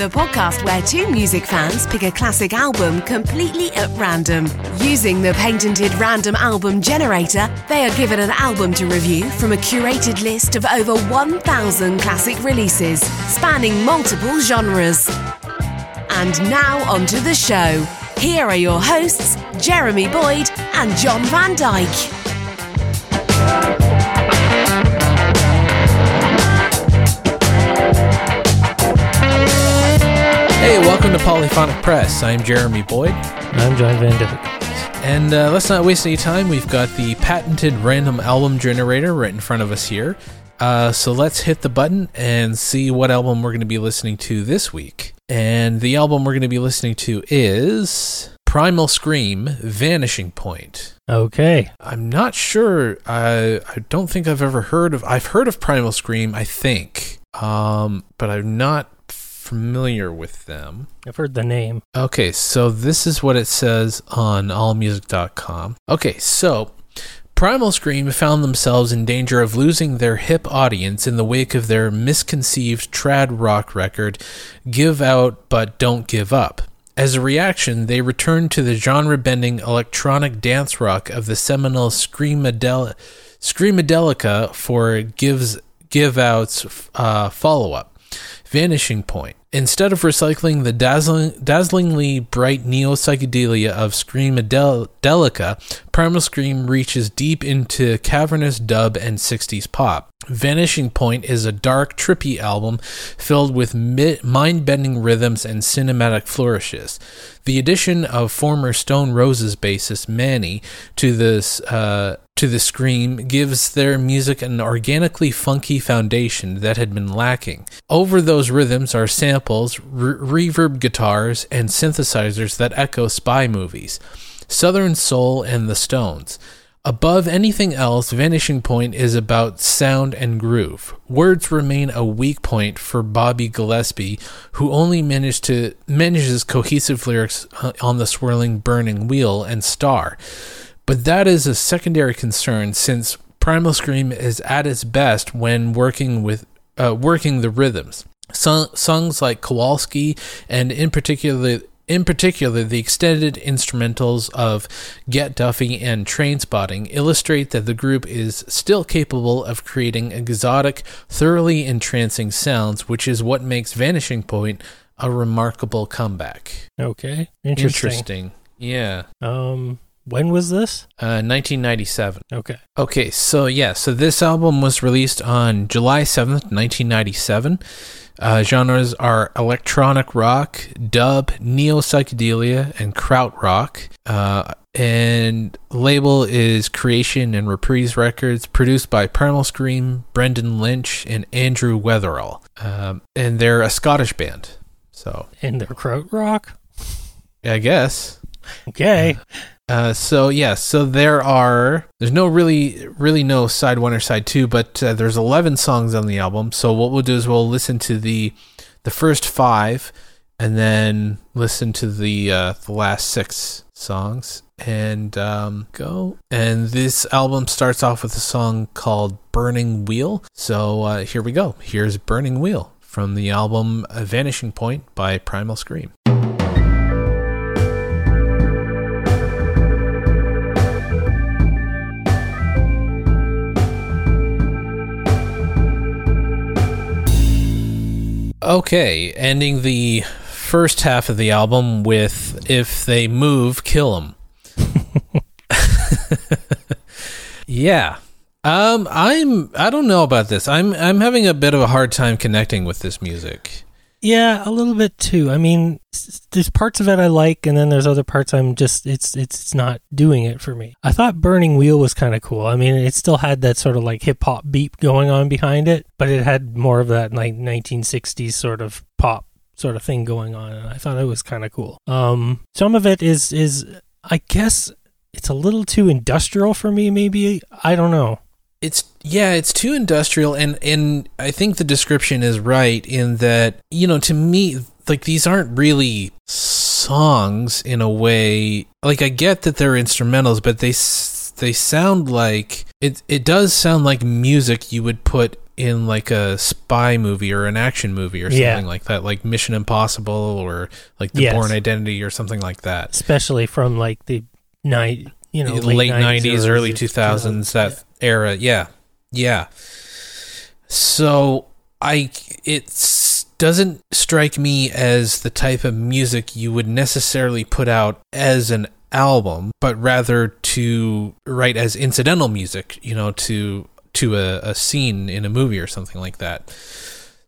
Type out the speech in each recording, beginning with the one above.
The podcast where two music fans pick a classic album completely at random. Using the patented random album generator, they are given an album to review from a curated list of over 1,000 classic releases, spanning multiple genres. And now onto the show. Here are your hosts, Jeremy Boyd and John Van Dyke. Hey, welcome to Polyphonic Press. I'm Jeremy Boyd. I'm John Van Dyke. And uh, let's not waste any time. We've got the patented random album generator right in front of us here. Uh, so let's hit the button and see what album we're going to be listening to this week. And the album we're going to be listening to is Primal Scream Vanishing Point. Okay. I'm not sure. I I don't think I've ever heard of. I've heard of Primal Scream. I think, um, but I'm not familiar with them. I've heard the name. Okay, so this is what it says on allmusic.com. Okay, so Primal Scream found themselves in danger of losing their hip audience in the wake of their misconceived trad rock record, Give Out But Don't Give Up. As a reaction, they returned to the genre bending electronic dance rock of the seminal Screamadel- Screamadelica for Gives, Give Out's uh, follow up, Vanishing Point. Instead of recycling the dazzling, dazzlingly bright neo psychedelia of Screamadelica, Primal Scream reaches deep into cavernous dub and 60s pop. Vanishing Point is a dark, trippy album filled with mind bending rhythms and cinematic flourishes. The addition of former Stone Roses bassist Mani to this uh, to the Scream gives their music an organically funky foundation that had been lacking. Over those rhythms are samples, re- reverb guitars, and synthesizers that echo spy movies, Southern Soul, and the Stones. Above anything else, Vanishing Point is about sound and groove. Words remain a weak point for Bobby Gillespie, who only managed to manages cohesive lyrics uh, on the swirling burning wheel and star. But that is a secondary concern since Primal Scream is at its best when working with uh, working the rhythms. So- songs like Kowalski and in particular in particular, the extended instrumentals of Get Duffy and Train Spotting illustrate that the group is still capable of creating exotic, thoroughly entrancing sounds, which is what makes Vanishing Point a remarkable comeback. Okay. Interesting. Interesting. Yeah. Um when was this? Uh 1997. Okay. Okay, so yeah, so this album was released on July 7th, 1997. Uh, genres are electronic rock, dub, neo psychedelia, and krautrock. Uh, and label is Creation and Reprise Records, produced by Primal Scream, Brendan Lynch, and Andrew Weatherall. Um, and they're a Scottish band. So, and they're krautrock. I guess. Okay. Uh, so yeah, so there are there's no really really no side one or side two, but uh, there's 11 songs on the album. So what we'll do is we'll listen to the the first five, and then listen to the uh, the last six songs and um, go. And this album starts off with a song called "Burning Wheel." So uh, here we go. Here's "Burning Wheel" from the album "Vanishing Point" by Primal Scream. Okay, ending the first half of the album with "If They Move, Kill Them. yeah, um, I'm. I don't know about this. I'm. I'm having a bit of a hard time connecting with this music. Yeah, a little bit too. I mean, there's parts of it I like, and then there's other parts I'm just it's it's not doing it for me. I thought Burning Wheel was kind of cool. I mean, it still had that sort of like hip hop beat going on behind it, but it had more of that like 1960s sort of pop sort of thing going on, and I thought it was kind of cool. Um, some of it is is I guess it's a little too industrial for me. Maybe I don't know it's yeah, it's too industrial and and I think the description is right in that, you know, to me like these aren't really songs in a way. Like I get that they're instrumentals, but they they sound like it it does sound like music you would put in like a spy movie or an action movie or something Yeah. like that, like Mission Impossible or like The Yes. Bourne Identity or something like that. especially from like the night, you know, late, 90s, 90s, early 2000s, that era. Yeah. Yeah. So I it doesn't strike me as the type of music you would necessarily put out as an album, but rather to write as incidental music, you know, to to a, a scene in a movie or something like that.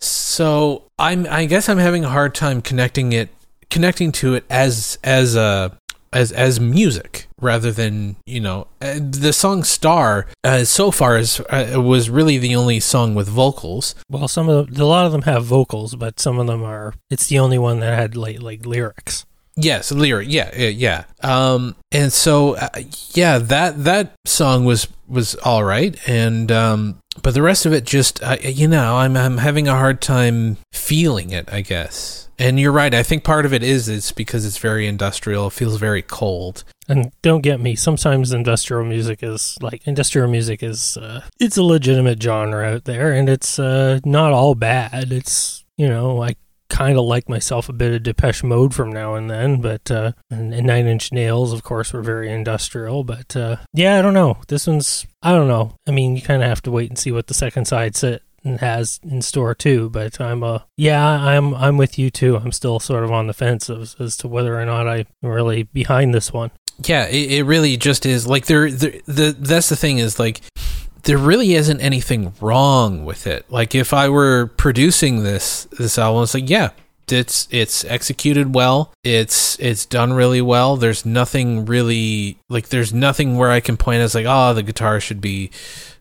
So I'm I guess I'm having a hard time connecting it connecting to it as as a as as music rather than you know the song "Star" uh, so far is uh, was really the only song with vocals. Well, some of the, a lot of them have vocals, but some of them are. It's the only one that had like like lyrics. Yes, lyric. Yeah, yeah, yeah. Um, and so uh, yeah, that that song was was all right, and um, but the rest of it just you know I'm I'm having a hard time feeling it. I guess. And you're right. I think part of it is it's because it's very industrial. It feels very cold. And don't get me. Sometimes industrial music is like industrial music is. Uh, it's a legitimate genre out there, and it's uh, not all bad. It's you know I kind of like myself a bit of Depeche Mode from now and then, but uh, and, and Nine Inch Nails, of course, were very industrial. But uh, yeah, I don't know. This one's I don't know. I mean, you kind of have to wait and see what the second side sit has in store too. But I'm a yeah, I'm I'm with you too. I'm still sort of on the fence as, as to whether or not I'm really behind this one. Yeah, it, it really just is like there the, the that's the thing is like there really isn't anything wrong with it. Like if I were producing this this album, it's like yeah, it's it's executed well. It's it's done really well. There's nothing really like there's nothing where I can point as like oh the guitar should be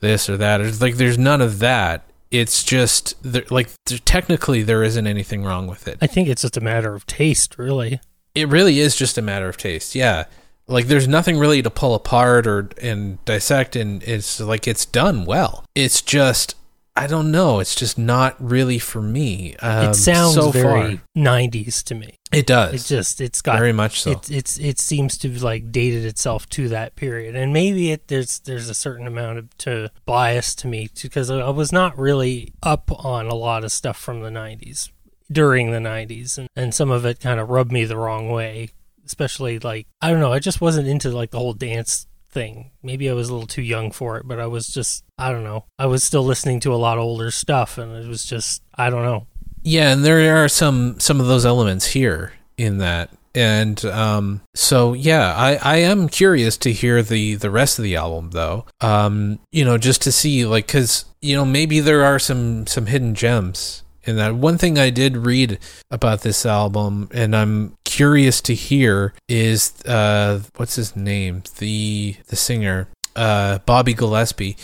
this or that. It's like there's none of that. It's just like technically there isn't anything wrong with it. I think it's just a matter of taste, really. It really is just a matter of taste. Yeah. Like there's nothing really to pull apart or and dissect and it's like it's done well. It's just I don't know, it's just not really for me. Um, it sounds so very. 90s to me. It does. It just it's got very much so. it, it's it seems to like dated itself to that period, and maybe it there's there's a certain amount of to bias to me because I was not really up on a lot of stuff from the '90s during the '90s, and and some of it kind of rubbed me the wrong way, especially like I don't know, I just wasn't into like the whole dance thing. Maybe I was a little too young for it, but I was just I don't know. I was still listening to a lot of older stuff, and it was just I don't know. Yeah, and there are some some of those elements here in that. And um so yeah, I I am curious to hear the the rest of the album though. Um you know, just to see like cuz you know, maybe there are some some hidden gems in that. One thing I did read about this album and I'm curious to hear is uh what's his name? The the singer uh, Bobby Gillespie.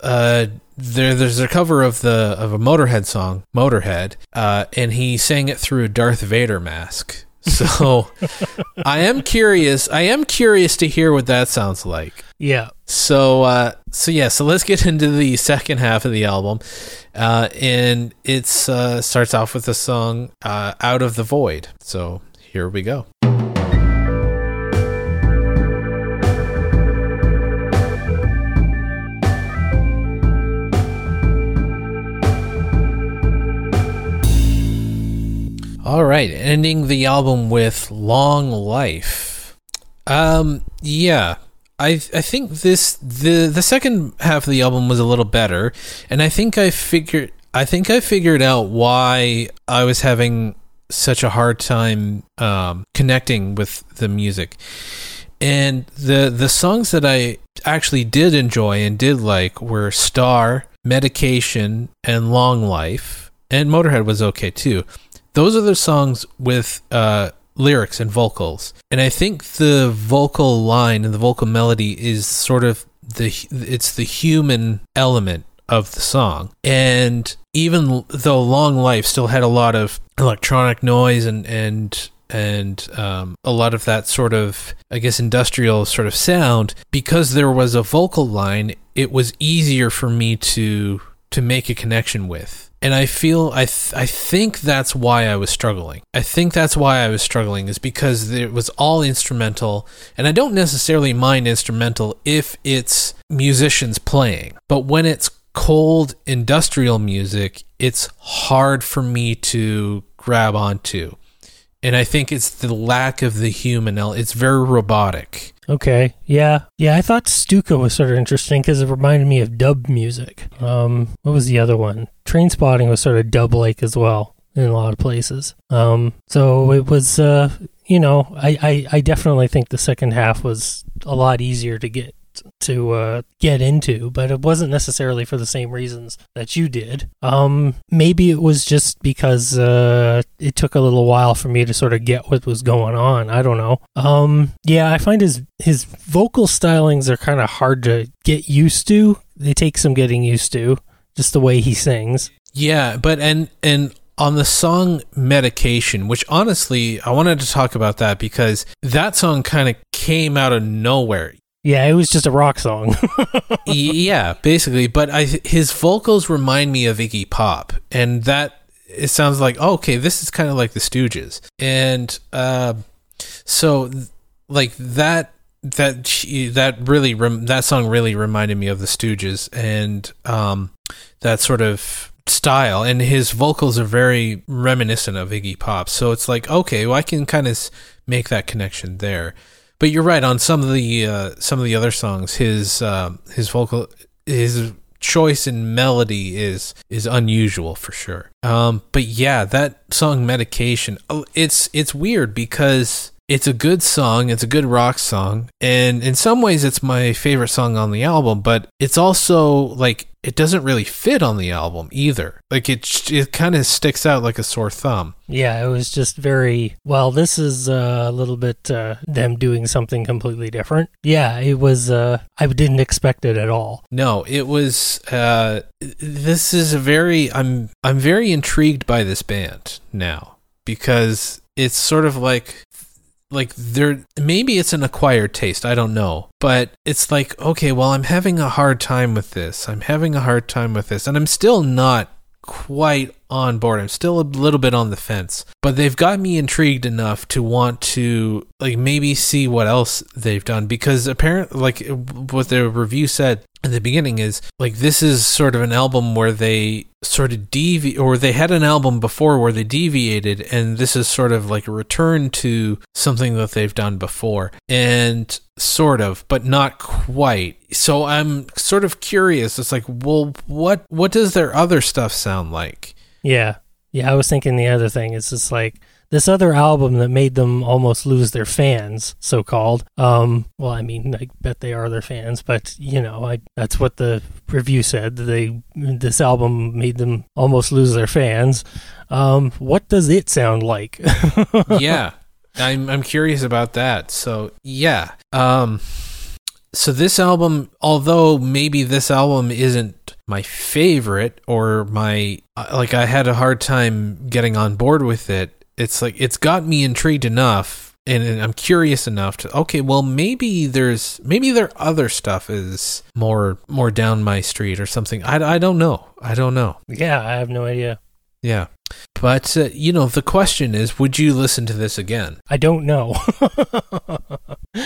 Uh, there, there's a cover of the of a Motorhead song, Motorhead, uh, and he sang it through a Darth Vader mask. So I am curious. I am curious to hear what that sounds like. Yeah, So, uh, so yeah, so let's get into the second half of the album, uh, and it's uh, starts off with the song uh, "Out of the Void." So here we go. All right, ending the album with "Long Life." Um, yeah, I I think this the the second half of the album was a little better, and I think I figured I think I figured out why I was having such a hard time um, connecting with the music. And the the songs that I actually did enjoy and did like were Star, Medication, and Long Life. And Motorhead was okay too. Those are the songs with uh, lyrics and vocals. And I think the vocal line and the vocal melody is sort of the it's the human element of the song. And even though Long Life still had a lot of electronic noise and and and um, a lot of that sort of I guess industrial sort of sound, because there was a vocal line, it was easier for me to to make a connection with. And I feel I th- I think that's why I was struggling. I think that's why I was struggling is because it was all instrumental, and I don't necessarily mind instrumental if it's musicians playing, but when it's cold industrial music, it's hard for me to grab onto. And I think it's the lack of the human. It's very robotic. Okay. Yeah. Yeah. I thought Stuka was sort of interesting because it reminded me of dub music. Um, what was the other one? Train Spotting was sort of dub like as well in a lot of places. Um, so it was, uh, you know, I, I, I definitely think the second half was a lot easier to get to uh, get into, but it wasn't necessarily for the same reasons that you did. Um, maybe it was just because uh, it took a little while for me to sort of get what was going on. I don't know. Um, yeah, I find his his vocal stylings are kind of hard to get used to. They take some getting used to, just the way he sings. Yeah, but and and on the song Medication, which honestly, I wanted to talk about that because that song kind of came out of nowhere. Yeah, it was just a rock song. yeah, basically, but I his vocals remind me of Iggy Pop and that it sounds like oh, okay, this is kind of like the Stooges. And uh so like that that that really rem- that song really reminded me of the Stooges and um that sort of style and his vocals are very reminiscent of Iggy Pop. So it's like okay, well I can kind of make that connection there. But you're right on some of the uh, some of the other songs. His um, his vocal his choice in melody is is unusual for sure. Um, but yeah, that song "Medication" oh, it's it's weird because it's a good song. It's a good rock song, and in some ways, it's my favorite song on the album. But it's also like it doesn't really fit on the album either. Like it it kind of sticks out like a sore thumb. Yeah, it was just very well. This is uh, a little bit uh, them doing something completely different. Yeah, it was. Uh, I didn't expect it at all. No, it was. Uh, this is a very. I'm. I'm very intrigued by this band now because it's sort of like like there maybe it's an acquired taste i don't know but it's like okay well i'm having a hard time with this i'm having a hard time with this and i'm still not quite on board. I'm still a little bit on the fence but they've got me intrigued enough to want to like maybe see what else they've done because apparently like what the review said at the beginning is like this is sort of an album where they sort of devi or they had an album before where they deviated and this is sort of like a return to something that they've done before and sort of but not quite. So i'm sort of curious. It's like well what what does their other stuff sound like Yeah, yeah. I was thinking the other thing is just like this other album that made them almost lose their fans, so called. Um, well, I mean, I bet they are their fans, but you know, I that's what the review said. They this album made them almost lose their fans. Um, what does it sound like? yeah i'm i'm curious about that so yeah um so this album although maybe this album isn't my favorite or my uh, like i had a hard time getting on board with it. It's like it's got me intrigued enough and, and i'm curious enough to okay well maybe there's maybe their other stuff is more more down my street or something. I, I don't know. I don't know. Yeah, I have no idea. yeah. But uh, you know the question is would you listen to this again? I don't know.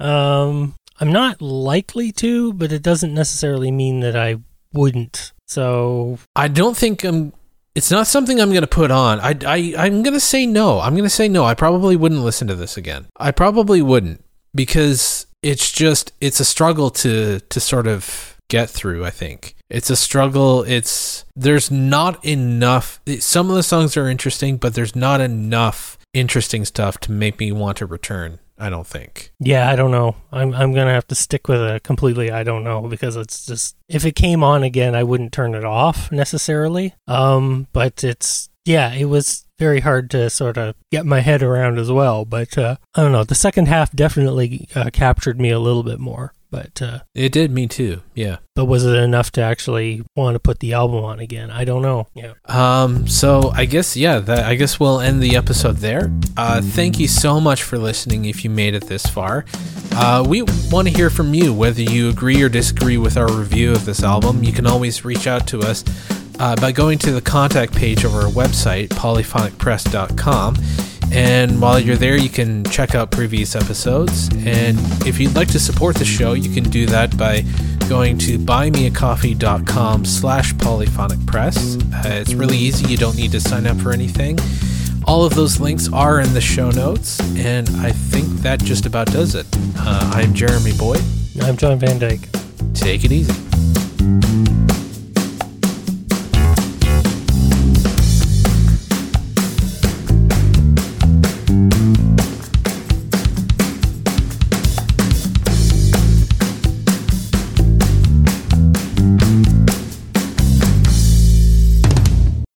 um, I'm not likely to, but it doesn't necessarily mean that I wouldn't. So I don't think I'm. It's not something I'm going to put on. I, I, I'm going to say no. I'm going to say no. I probably wouldn't listen to this again. I probably wouldn't because it's just it's a struggle to to sort of get through. I think it's a struggle. It's there's not enough. Some of the songs are interesting, but there's not enough interesting stuff to make me want to return. I don't think. yeah, I don't know. I'm I'm gonna have to stick with a completely. I don't know because it's just if it came on again, I wouldn't turn it off necessarily. Um, but it's yeah, it was very hard to sort of get my head around as well. But uh, I don't know. The second half definitely uh, captured me a little bit more. But uh, It did me too. Yeah. but was it enough to actually want to put the album on again? I don't know. Yeah. Um, so I guess yeah, that I guess we'll end the episode there. Uh, thank you so much for listening. If you made it this far, uh, we want to hear from you whether you agree or disagree with our review of this album. You can always reach out to us uh, by going to the contact page of our website polyphonicpress.com And while you're there, you can check out previous episodes. And if you'd like to support the show, you can do that by going to buymeacoffee.com slash polyphonic press. Uh, it's really easy. You don't need to sign up for anything. All of those links are in the show notes. And I think that just about does it. Uh, I'm Jeremy Boyd. I'm John Van Dyke. Take it easy.